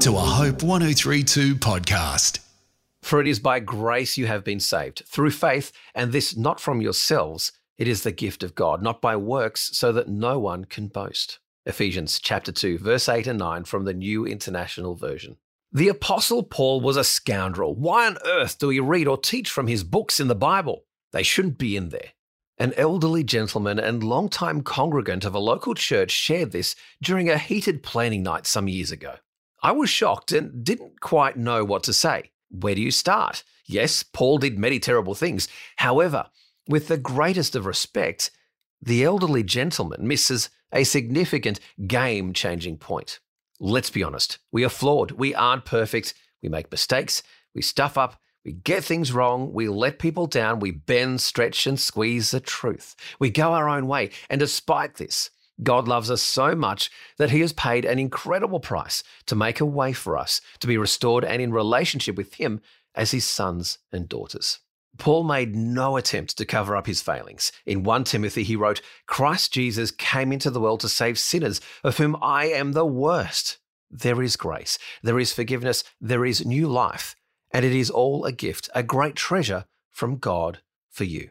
to a Hope 1032 podcast. For it is by grace you have been saved, through faith, and this not from yourselves. It is the gift of God, not by works, so that no one can boast. Ephesians chapter 2, verse 8 and 9 from the New International Version. The Apostle Paul was a scoundrel. Why on earth do we read or teach from his books in the Bible? They shouldn't be in there. An elderly gentleman and long-time congregant of a local church shared this during a heated planning night some years ago. I was shocked and didn't quite know what to say. Where do you start? Yes, Paul did many terrible things. However, with the greatest of respect, the elderly gentleman misses a significant game changing point. Let's be honest, we are flawed. We aren't perfect. We make mistakes. We stuff up. We get things wrong. We let people down. We bend, stretch, and squeeze the truth. We go our own way. And despite this, God loves us so much that He has paid an incredible price to make a way for us to be restored and in relationship with Him as His sons and daughters. Paul made no attempt to cover up his failings. In 1 Timothy, he wrote, Christ Jesus came into the world to save sinners, of whom I am the worst. There is grace, there is forgiveness, there is new life, and it is all a gift, a great treasure from God for you.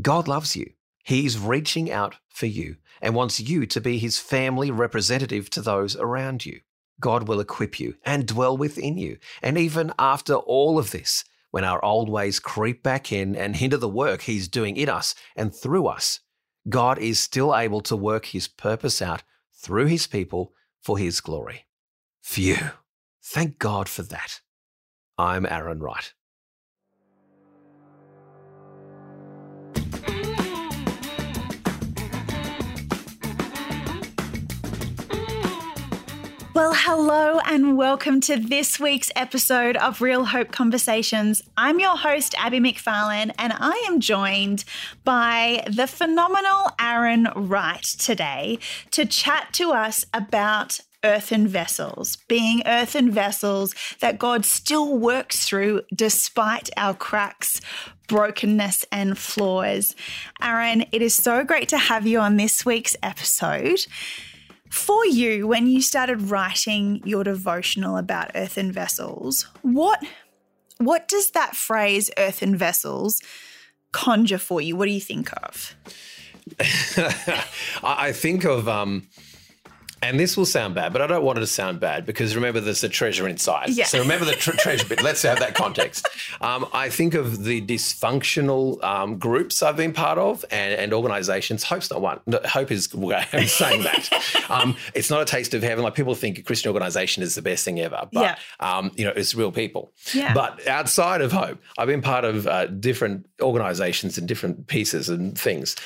God loves you. He's reaching out for you and wants you to be his family representative to those around you. God will equip you and dwell within you. And even after all of this, when our old ways creep back in and hinder the work He's doing in us and through us, God is still able to work His purpose out through His people for His glory. Phew. Thank God for that. I'm Aaron Wright. Well, hello and welcome to this week's episode of Real Hope Conversations. I'm your host, Abby McFarlane, and I am joined by the phenomenal Aaron Wright today to chat to us about earthen vessels, being earthen vessels that God still works through despite our cracks, brokenness, and flaws. Aaron, it is so great to have you on this week's episode. For you, when you started writing your devotional about earthen vessels, what what does that phrase earthen vessels conjure for you? What do you think of? I think of um, and this will sound bad, but I don't want it to sound bad because remember, there's a treasure inside. Yeah. So remember the tr- treasure bit. Let's have that context. Um, I think of the dysfunctional um, groups I've been part of and, and organizations. Hope's not one. No, hope is, I'm saying that. um, it's not a taste of heaven. Like people think a Christian organization is the best thing ever, but, yeah. Um, you know, it's real people. Yeah. But outside of Hope, I've been part of uh, different organizations and different pieces and things.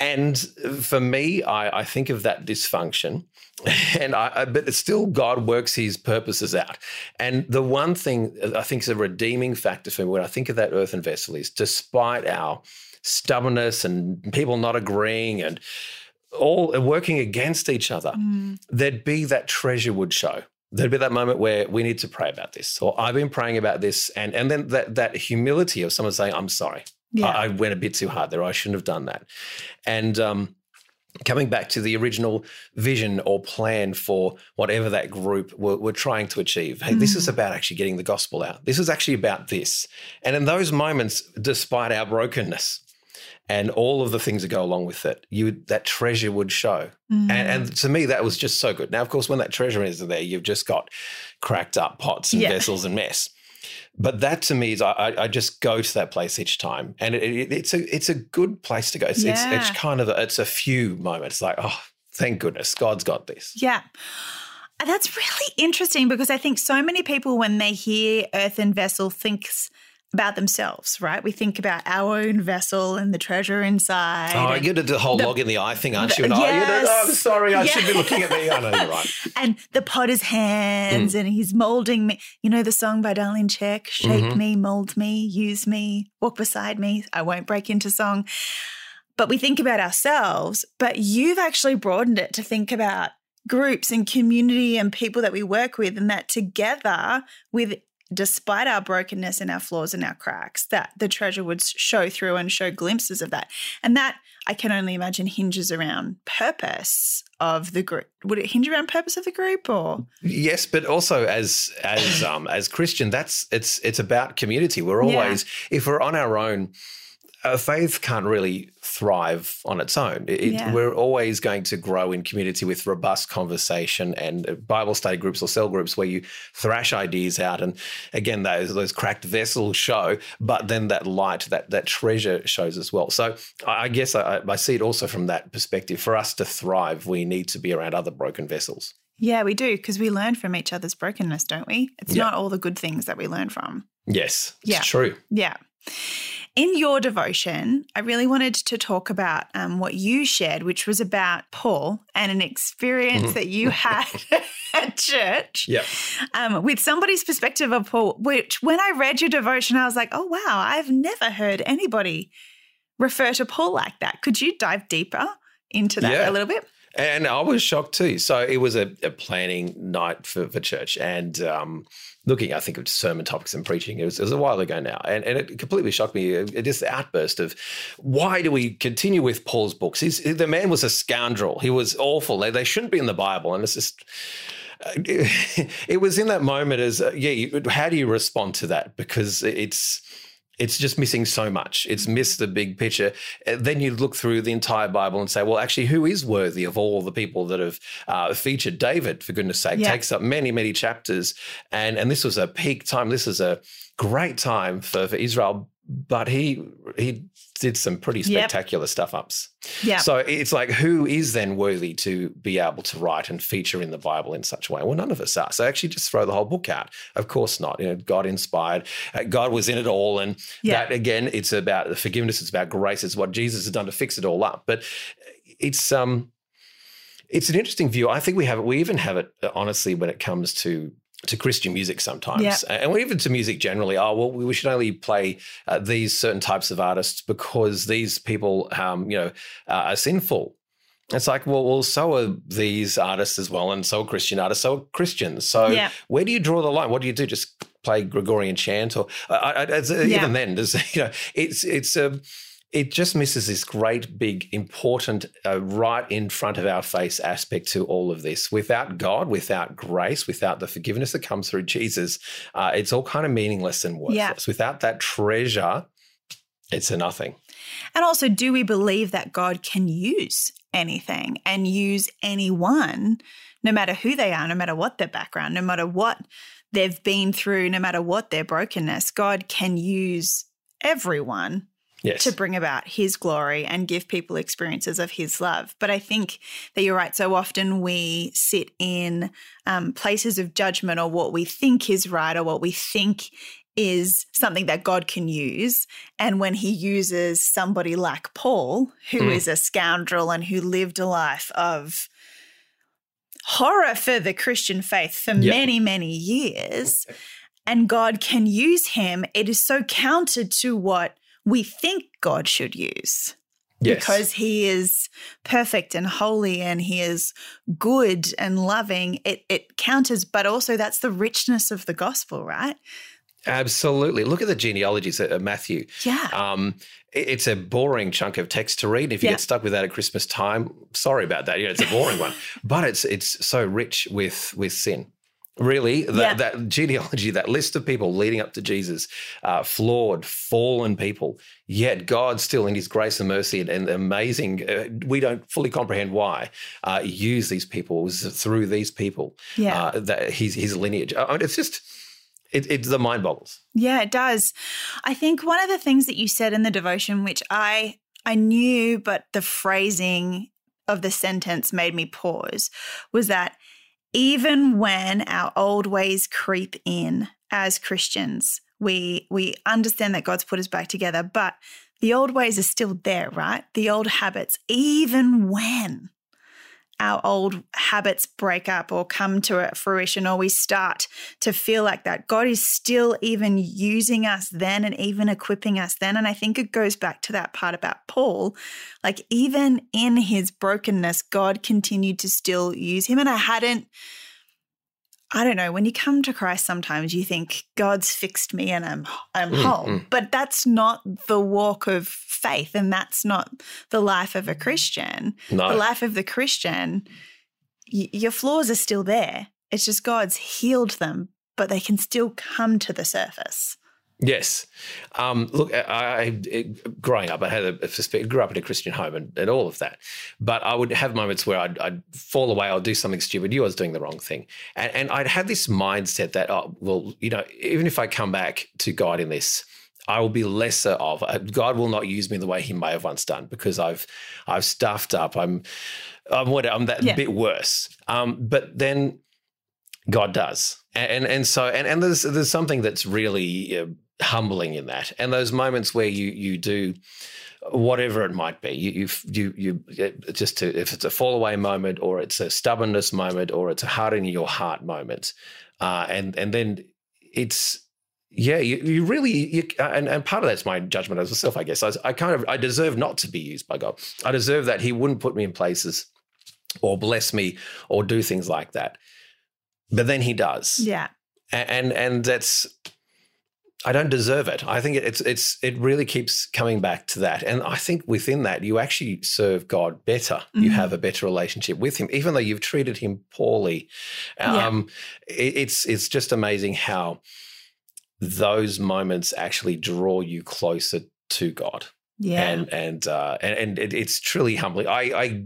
And for me, I, I think of that dysfunction and I, but still God works his purposes out. And the one thing I think is a redeeming factor for me when I think of that earthen vessel is despite our stubbornness and people not agreeing and all working against each other, mm. there'd be that treasure would show. There'd be that moment where we need to pray about this, or I've been praying about this, and and then that that humility of someone saying, "I'm sorry, yeah. I, I, went a bit too hard there. I shouldn't have done that," and um, coming back to the original vision or plan for whatever that group were, were trying to achieve. Hey, mm. this is mm. about actually getting the gospel out. This is actually about this. And in those moments, despite our brokenness and all of the things that go along with it, you that treasure would show. Mm. And, and, to me, that was just so good. Now, of course, when that treasure is there, you've just got cracked up pots and yeah. vessels and mess but that to me is I, I just go to that place each time, and it, it, it's a it's a good place to go. It's, yeah. it's, it's kind of a, it's a few moments like oh thank goodness God's got this. Yeah. That's really interesting because I think so many people, when they hear earthen vessel, thinks about themselves, right? We think about our own vessel and the treasure inside. Oh, you did the whole the, log in the eye thing, aren't you? And yes, oh, oh, sorry, I yes. should be looking at me. I know you're right. and the potter's hands, mm. and he's molding me. You know the song by Darlene Zschech, Shape mm-hmm. me, mold me, use me, walk beside me. I won't break into song. But we think about ourselves, but you've actually broadened it to think about groups and community and people that we work with, and that together with despite our brokenness and our flaws and our cracks, that the treasure would show through and show glimpses of that. And that I can only imagine hinges around purpose of the group. Would it hinge around purpose of the group or Yes, but also as as um as Christian, that's it's it's about community. We're always if we're on our own, uh, faith can't really thrive on its own. It, Yeah. We're always going to grow in community with robust conversation and uh, Bible study groups or cell groups where you thrash ideas out. And again, those those cracked vessels show, but then that light, that that treasure shows as well. So I guess I, I see it also from that perspective. For us to thrive, we need to be around other broken vessels. Yeah, we do because we learn from each other's brokenness, don't we? It's Yeah. not all the good things that we learn from. Yes, it's Yeah. true. Yeah. In your devotion, I really wanted to talk about um, what you shared, which was about Paul and an experience that you had at church Yeah. um, with somebody's perspective of Paul, which when I read your devotion, I was like, oh, wow, I've never heard anybody refer to Paul like that. Could you dive deeper into that Yeah. a little bit? And I was shocked too. So it was a, a planning night for, for church and um, looking, I think, at sermon topics and preaching. It was, it was a while ago now. And, and it completely shocked me. It, just outburst of why do we continue with Paul's books? He's, the man was a scoundrel. He was awful. They, they shouldn't be in the Bible. And it's just. uh, It was in that moment as uh, yeah. How do you respond to that? Because it's it's just missing so much. It's missed the big picture. Uh, Then you look through the entire Bible and say, well, actually, who is worthy of all the people that have uh, featured David? For goodness' sake, Yeah. takes up many, many chapters, and and this was a peak time. This is a great time for, for Israel, but he he did some pretty Yep. spectacular stuff ups. Yeah. So it's like, who is then worthy to be able to write and feature in the Bible in such a way? Well, none of us are. So actually, just throw the whole book out. Of course not. You know, God inspired. Uh, God was in it all, and that again, it's about the forgiveness. It's about grace. It's what Jesus has done to fix it all up. But it's um, it's an interesting view. I think we have it. We even have it uh, honestly when it comes to to Christian music sometimes, and even to music generally. Oh well, we should only play uh, these certain types of artists because these people, um, you know, uh, are sinful. It's like, well, well, so are these artists as well, and so are Christian artists, so are Christians. So where do you draw the line? What do you do? Just play Gregorian chant, or I, I, as, Yeah. even then, does you know, it's it's um, it just misses this great, big, important, uh, right in front of our face aspect to all of this. Without God, without grace, without the forgiveness that comes through Jesus, uh, it's all kind of meaningless and worthless. Yeah. Without that treasure, it's a nothing. And also, do we believe that God can use anything and use anyone, no matter who they are, no matter what their background, no matter what they've been through, no matter what their brokenness? God can use everyone Yes. to bring about his glory and give people experiences of his love. But I think that you're right. So often we sit in um, places of judgment or what we think is right or what we think is something that God can use. And when he uses somebody like Paul, who is Mm. a scoundrel and who lived a life of horror for the Christian faith for Yeah. many, many years, and God can use him, it is so counter to what we think God should use yes. because he is perfect and holy and he is good and loving. It, it counters, but also that's the richness of the gospel, right? Absolutely. Look at the genealogies of Matthew. Yeah. Um, it's a boring chunk of text to read. If you Yeah. get stuck with that at Christmas time, sorry about that. Yeah, it's a boring one, but it's it's so rich with with sin. Really, that, Yeah. that genealogy, that list of people leading up to Jesus, uh, flawed, fallen people, yet God still in His grace and mercy and, and amazing, uh, we don't fully comprehend why, uh, use these people through these people, Yeah. uh, that his his lineage. Uh, it's just, it, it the mind boggles. Yeah, it does. I think one of the things that you said in the devotion, which I I knew, but the phrasing of the sentence made me pause, was that even when our old ways creep in as Christians, we we understand that God's put us back together, but the old ways are still there, right? The old habits, even when our old habits break up or come to fruition or we start to feel like that. God is still even using us then and even equipping us then. And I think it goes back to that part about Paul. Like, even in his brokenness, God continued to still use him. And I hadn't. I don't know, when you come to Christ sometimes you think God's fixed me and I'm I'm Mm, whole. mm. But that's not the walk of faith and that's not the life of a Christian. No. The life of the Christian, y- your flaws are still there. It's just God's healed them, but they can still come to the surface. Yes. Um, look, I, I growing up, I had a, a grew up in a Christian home and, and all of that. But I would have moments where I'd, I'd fall away, I'd do something stupid. You I was doing the wrong thing. And, and I'd have this mindset that, oh, well, you know, even if I come back to God in this, I will be lesser of. uh, God will not use me the way He may have once done because I've I've stuffed up. I'm I'm what I'm that Yeah. bit worse. Um, but then God does, and and, and so and, and there's there's something that's really uh, humbling in that, and those moments where you you do whatever it might be, you you you, you uh, just to if it's a fall away moment or it's a stubbornness moment or it's a hardening your heart moment, uh, and and then it's yeah, you, you really, you, and, and part of that's my judgment as myself, I guess. I, I kind of, I deserve not to be used by God. I deserve that He wouldn't put me in places or bless me or do things like that. But then He does, Yeah. A- and and that's, I don't deserve it. I think it's it's it really keeps coming back to that, and I think within that you actually serve God better. You Mhm. have a better relationship with Him, even though you've treated Him poorly. Yeah. Um, it- it's it's just amazing how those moments actually draw you closer to God. Yeah. And and uh, and, and it, it's truly humbling. I, I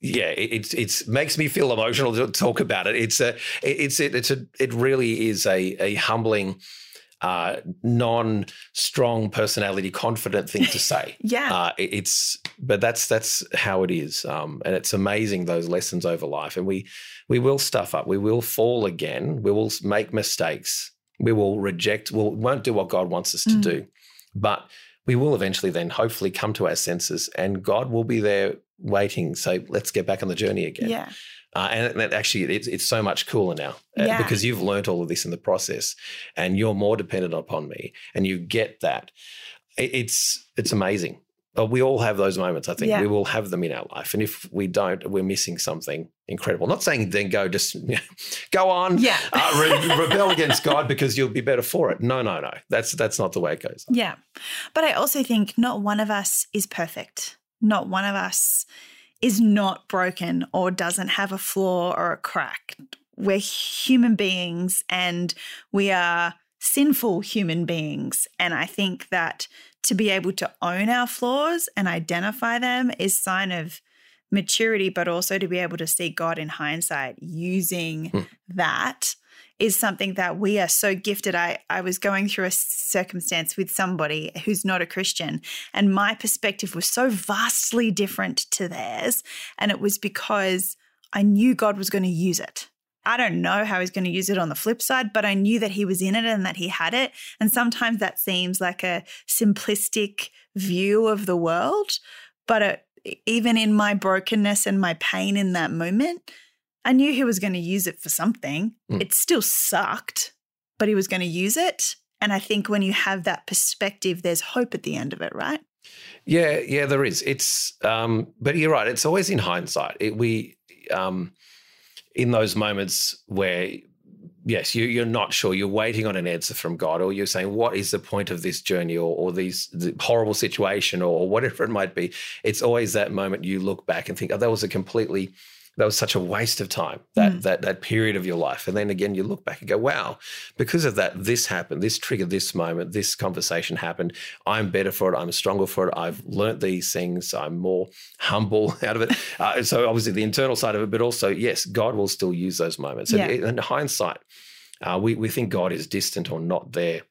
yeah, it it's it's makes me feel emotional to talk about it. It's a it- it's it, it's a it really is a a humbling, uh, non strong personality, confident thing to say. yeah. Uh, it- it's but that's that's how it is, um, and it's amazing those lessons over life. And we we will stuff up, we will fall again, we will make mistakes, we will reject, we'll won't do what God wants us to Mm. do, but we will eventually then hopefully come to our senses, and God will be there waiting. So let's get back on the journey again. yeah. Uh, and that actually, it's, it's so much cooler now uh, Yeah. because you've learned all of this in the process, and you're more dependent upon me, and you get that. It's, it's amazing. But we all have those moments. I think Yeah. we will have them in our life, and if we don't, we're missing something incredible. Not saying then go just you know, go on, Yeah. uh, re- rebel against God because you'll be better for it. No, no, no. That's that's not the way it goes. Yeah. But I also think not one of us is perfect. Not one of us is not broken or doesn't have a flaw or a crack. We're human beings and we are sinful human beings. And I think that to be able to own our flaws and identify them is sign of maturity, but also to be able to see God in hindsight using Hmm. that is something that we are so gifted. I, I was going through a circumstance with somebody who's not a Christian, and my perspective was so vastly different to theirs. And it was because I knew God was going to use it. I don't know how he's going to use it on the flip side, but I knew that he was in it and that he had it. And sometimes that seems like a simplistic view of the world. But it, even in my brokenness and my pain in that moment, I knew he was going to use it for something. Mm. It still sucked, but he was going to use it. And I think when you have that perspective, there's hope at the end of it, right? Yeah, yeah, there is. It's, um, but you're right. It's always in hindsight. It, we, um, in those moments where, yes, you, you're not sure, you're waiting on an answer from God, or you're saying, "What is the point of this journey?" or, or these the horrible situation, or whatever it might be. It's always that moment you look back and think, "Oh, that was a completely." That was such a waste of time. That Mm. that that period of your life, and then again you look back and go, "Wow, because of that, this happened. This triggered this moment. This conversation happened. I'm better for it. I'm stronger for it. I've learnt these things. I'm more humble out of it. Uh, so obviously the internal side of it, but also yes, God will still use those moments. Yeah. And in hindsight, uh, we we think God is distant or not there.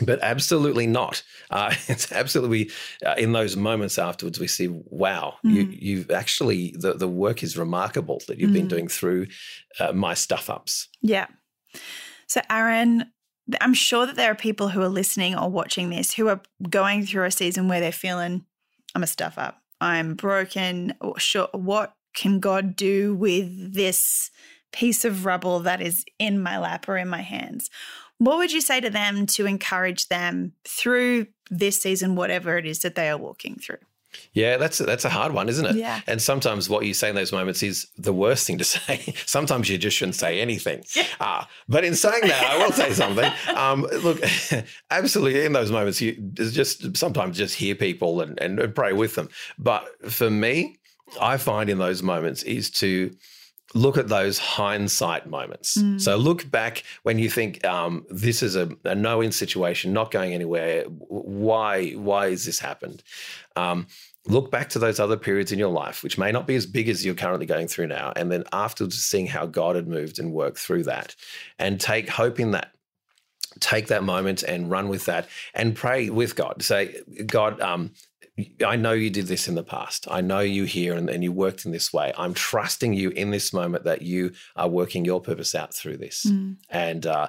But absolutely not. Uh, it's absolutely uh, in those moments afterwards we see, wow, you, Mm. you've actually the the work is remarkable that you've been Mm. doing through uh, my stuff ups. Yeah. So, Aaron, I'm sure that there are people who are listening or watching this who are going through a season where they're feeling, I'm a stuff up, I'm broken. Or sure, what can God do with this piece of rubble that is in my lap or in my hands? What would you say to them to encourage them through this season, whatever it is that they are walking through? Yeah, that's that's a hard one, isn't it? Yeah. And sometimes what you say in those moments is the worst thing to say. sometimes you just shouldn't say anything. Yeah. Ah, but in saying that, I will say something. Um, look, absolutely, in those moments, you just sometimes just hear people and, and, and pray with them. But for me, I find in those moments is to look at those hindsight moments. Mm. So look back when you think um, this is a, a no-win situation, not going anywhere. Why? Why has this happened? Um, look back to those other periods in your life, which may not be as big as you're currently going through now, and then afterwards seeing how God had moved and worked through that, and take hope in that. Take that moment and run with that, and pray with God. Say, God, um, I know you did this in the past. I know you here and, and, you worked in this way. I'm trusting you in this moment that you are working your purpose out through this. Mm. And uh,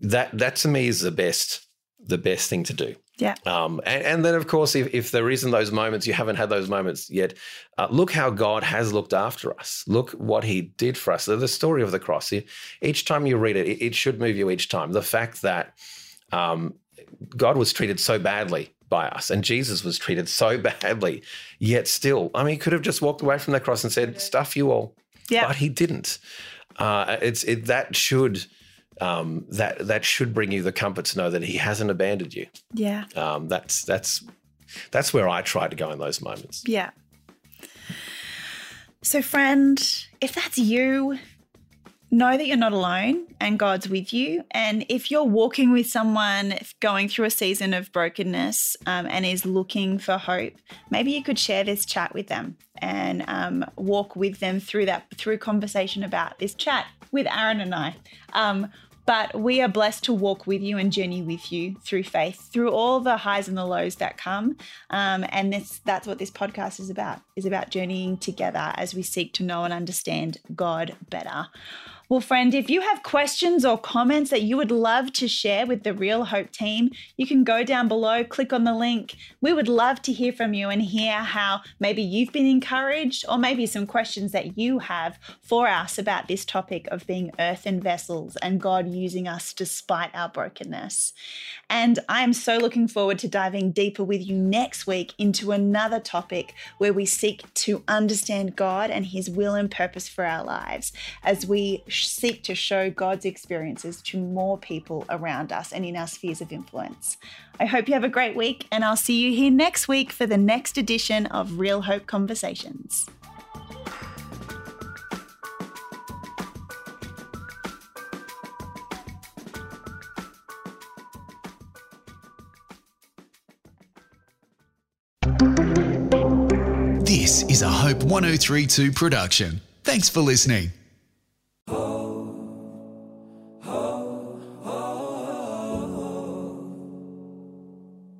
that that to me is the best the best thing to do. Yeah. Um, and, and, then, of course, if, if there isn't those moments, you haven't had those moments yet, uh, look how God has looked after us. Look what he did for us. The story of the cross, each time you read it, it, it should move you each time. The fact that um, God was treated so badly by us. And Jesus was treated so badly, yet still, I mean, he could have just walked away from the cross and said, "Stuff you all," yeah. but he didn't. Uh, it's it, that should um, that that should bring you the comfort to know that he hasn't abandoned you. Yeah, um, that's that's that's where I try to go in those moments. Yeah. So, friend, if that's you, know that you're not alone and God's with you. And if you're walking with someone going through a season of brokenness um, and is looking for hope, maybe you could share this chat with them and um, walk with them through that through conversation about this chat with Aaron and I. Um, but we are blessed to walk with you and journey with you through faith, through all the highs and the lows that come. Um, and this, that's what this podcast is about, is about journeying together as we seek to know and understand God better. Well, friend, if you have questions or comments that you would love to share with the Real Hope team, you can go down below, click on the link. We would love to hear from you and hear how maybe you've been encouraged or maybe some questions that you have for us about this topic of being earthen vessels and God using us despite our brokenness. And I am so looking forward to diving deeper with you next week into another topic where we seek to understand God and His will and purpose for our lives as we seek to show God's experiences to more people around us and in our spheres of influence. I hope you have a great week, and I'll see you here next week for the next edition of Real Hope Conversations. This is a Hope 1032 production. Thanks for listening.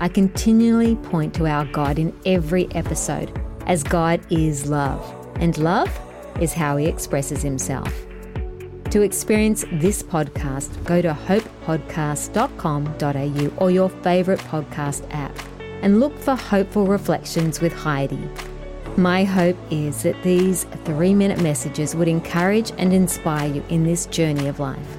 I continually point to our God in every episode, as God is love, and love is how He expresses Himself. To experience this podcast, go to hopepodcast.com.au or your favourite podcast app and look for Hopeful Reflections with Heidi. My hope is that these three minute messages would encourage and inspire you in this journey of life.